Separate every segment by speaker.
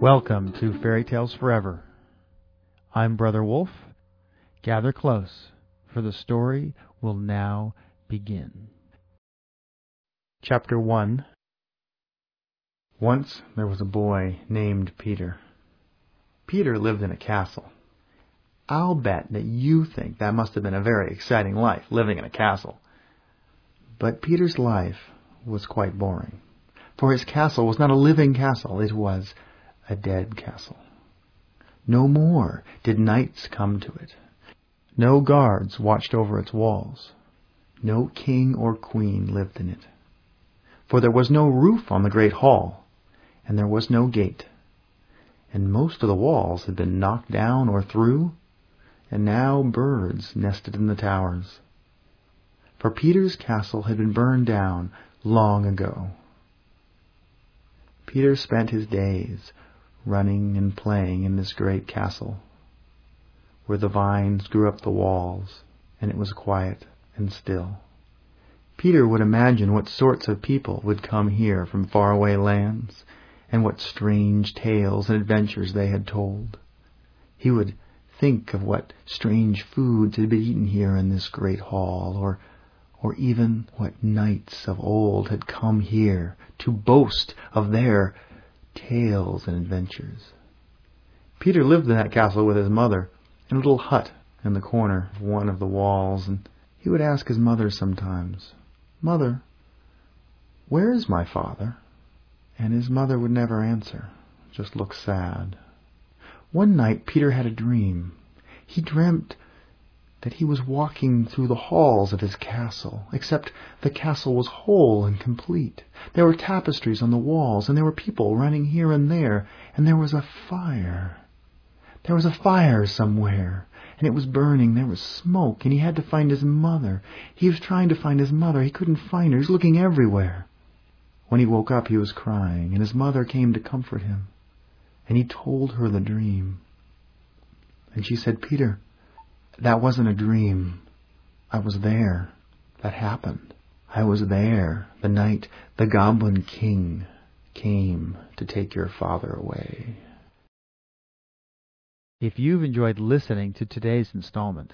Speaker 1: Welcome to Fairy Tales Forever. I'm Brother Wolf. Gather close, for the story will now begin. Chapter 1 Once there was a boy named Peter. Peter lived in a castle. I'll bet that you think that must have been a very exciting life, living in a castle. But Peter's life was quite boring, for his castle was not a living castle, it was a dead castle. No more did knights come to it. No guards watched over its walls. No king or queen lived in it. For there was no roof on the great hall, and there was no gate. And most of the walls had been knocked down or through, and now birds nested in the towers. For Peter's castle had been burned down long ago. Peter spent his days running and playing in this great castle, where the vines grew up the walls, and it was quiet and still. Peter would imagine what sorts of people would come here from faraway lands, and what strange tales and adventures they had told. He would think of what strange foods had been eaten here in this great hall, or or even what knights of old had come here to boast of their tales and adventures. Peter lived in that castle with his mother, in a little hut in the corner of one of the walls, and he would ask his mother sometimes, Mother, where is my father? And his mother would never answer, just look sad. One night Peter had a dream. He dreamt that he was walking through the halls of his castle, except the castle was whole and complete. There were tapestries on the walls, and there were people running here and there, and there was a fire. There was a fire somewhere, and it was burning. There was smoke, and he had to find his mother. He was trying to find his mother. He couldn't find her. He was looking everywhere. When he woke up, he was crying, and his mother came to comfort him. And he told her the dream. And she said, Peter, that wasn't a dream. I was there. That happened. I was there the night the Goblin King came to take your father away. If you've enjoyed listening to today's installment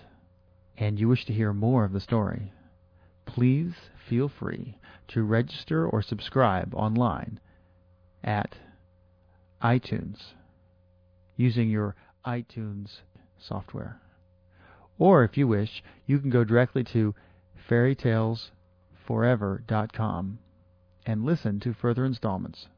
Speaker 1: and you wish to hear more of the story, please feel free to register or subscribe online at iTunes using your iTunes software. Or if you wish, you can go directly to fairytalesforever.com and listen to further installments.